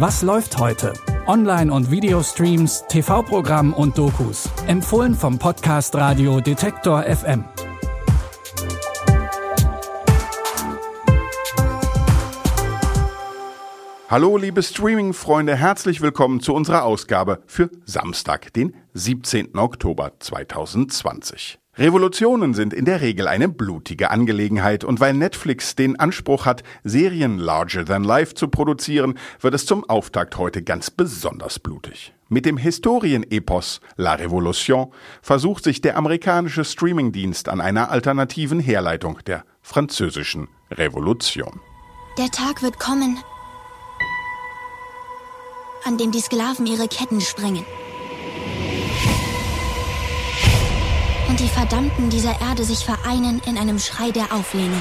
Was läuft heute? Online- und Videostreams, TV-Programm und Dokus. Empfohlen vom Podcast Radio Detektor FM. Hallo liebe Streaming-Freunde, herzlich willkommen zu unserer Ausgabe für Samstag, den 17. Oktober 2020. Revolutionen sind in der Regel eine blutige Angelegenheit und weil Netflix den Anspruch hat, Serien larger than life zu produzieren, wird es zum Auftakt heute ganz besonders blutig. Mit dem Historienepos La Révolution versucht sich der amerikanische Streamingdienst an einer alternativen Herleitung der französischen Revolution. Der Tag wird kommen, an dem die Sklaven ihre Ketten sprengen. Und die Verdammten dieser Erde sich vereinen in einem Schrei der Auflehnung.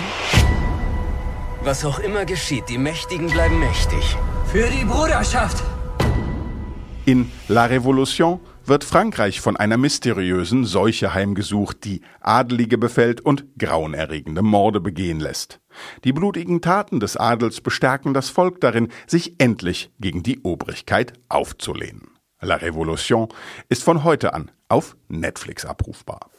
Was auch immer geschieht, die Mächtigen bleiben mächtig. Für die Bruderschaft! In La Révolution wird Frankreich von einer mysteriösen Seuche heimgesucht, die Adelige befällt und grauenerregende Morde begehen lässt. Die blutigen Taten des Adels bestärken das Volk darin, sich endlich gegen die Obrigkeit aufzulehnen. La Révolution ist von heute an auf Netflix abrufbar.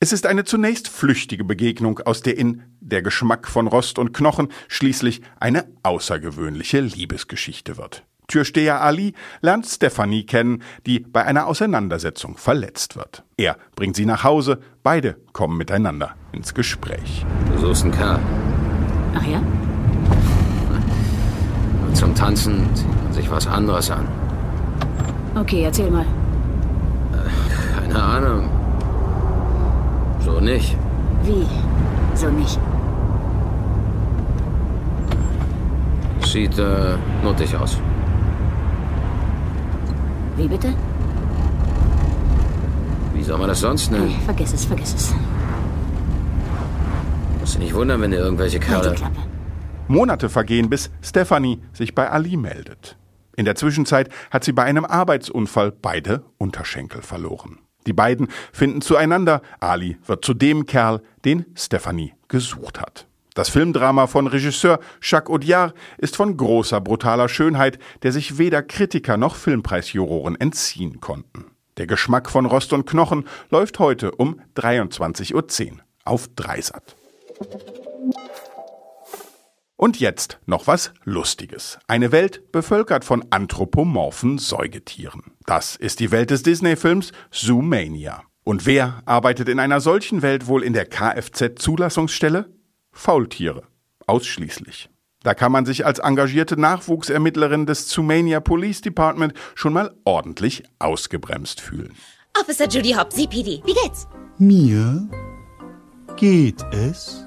Es ist eine zunächst flüchtige Begegnung, aus der in Der Geschmack von Rost und Knochen schließlich eine außergewöhnliche Liebesgeschichte wird. Türsteher Ali lernt Stephanie kennen, die bei einer Auseinandersetzung verletzt wird. Er bringt sie nach Hause, beide kommen miteinander ins Gespräch. Du suchst einen Kerl. Ach ja? Und zum Tanzen zieht man sich was anderes an. Okay, erzähl mal. Keine Ahnung. So nicht. Wie? So nicht. Sieht äh, nuttig aus. Wie bitte? Wie soll man das sonst Hey, nennen? vergiss es, vergiss es. Musst du nicht wundern, wenn dir irgendwelche Halt Kerle... Klappe. Monate vergehen, bis Stephanie sich bei Ali meldet. In der Zwischenzeit hat sie bei einem Arbeitsunfall beide Unterschenkel verloren. Die beiden finden zueinander. Ali wird zu dem Kerl, den Stephanie gesucht hat. Das Filmdrama von Regisseur Jacques Audiard ist von großer brutaler Schönheit, der sich weder Kritiker noch Filmpreisjuroren entziehen konnten. Der Geschmack von Rost und Knochen läuft heute um 23.10 Uhr auf Dreisat. Und jetzt noch was Lustiges. Eine Welt bevölkert von anthropomorphen Säugetieren. Das ist die Welt des Disney-Films Zoomania. Und wer arbeitet in einer solchen Welt wohl in der Kfz-Zulassungsstelle? Faultiere. Ausschließlich. Da kann man sich als engagierte Nachwuchsermittlerin des Zoomania Police Department schon mal ordentlich ausgebremst fühlen. Officer Judy Hobbs, CPD. Wie geht's? Mir geht es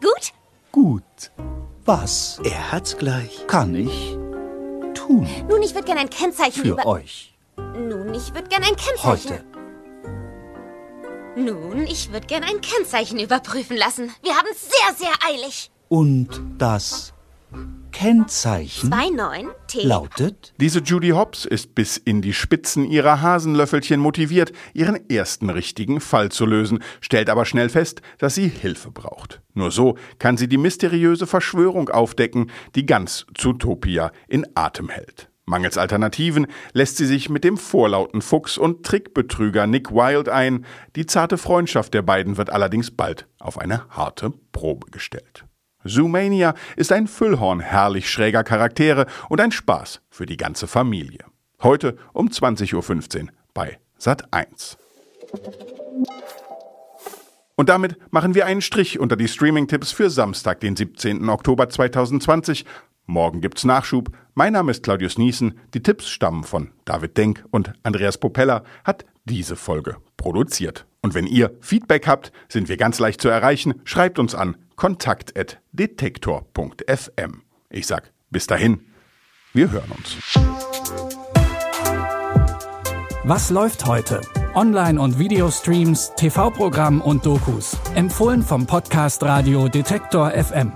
Gut? gut. Was Er hat's gleich. kann ich tun Nun, ich würde gerne ein Kennzeichen für über... euch Nun, ich würde gerne ein Kennzeichen... heute? Nun, ich würde gerne ein Kennzeichen überprüfen lassen. Wir haben es sehr, sehr eilig. Und das Kennzeichen 2-9 T. lautet Diese Judy Hobbs ist bis in die Spitzen ihrer Hasenlöffelchen motiviert, ihren ersten richtigen Fall zu lösen, stellt aber schnell fest, dass sie Hilfe braucht. Nur so kann sie die mysteriöse Verschwörung aufdecken, die ganz Zootopia in Atem hält. Mangels Alternativen lässt sie sich mit dem vorlauten Fuchs und Trickbetrüger Nick Wilde ein. Die zarte Freundschaft der beiden wird allerdings bald auf eine harte Probe gestellt. Zoomania ist ein Füllhorn herrlich schräger Charaktere und ein Spaß für die ganze Familie. Heute um 20.15 Uhr bei Sat 1. Und damit machen wir einen Strich unter die Streaming-Tipps für Samstag, den 17. Oktober 2020. Morgen gibt's Nachschub. Mein Name ist Claudius Niesen. Die Tipps stammen von David Denk und Andreas Popella hat diese Folge produziert. Und wenn ihr Feedback habt, sind wir ganz leicht zu erreichen. Schreibt uns an kontakt.detektor.fm. Ich sag bis dahin. Wir hören uns. Was läuft heute? Online- und Videostreams, TV-Programm und Dokus. Empfohlen vom Podcast Radio Detektor FM.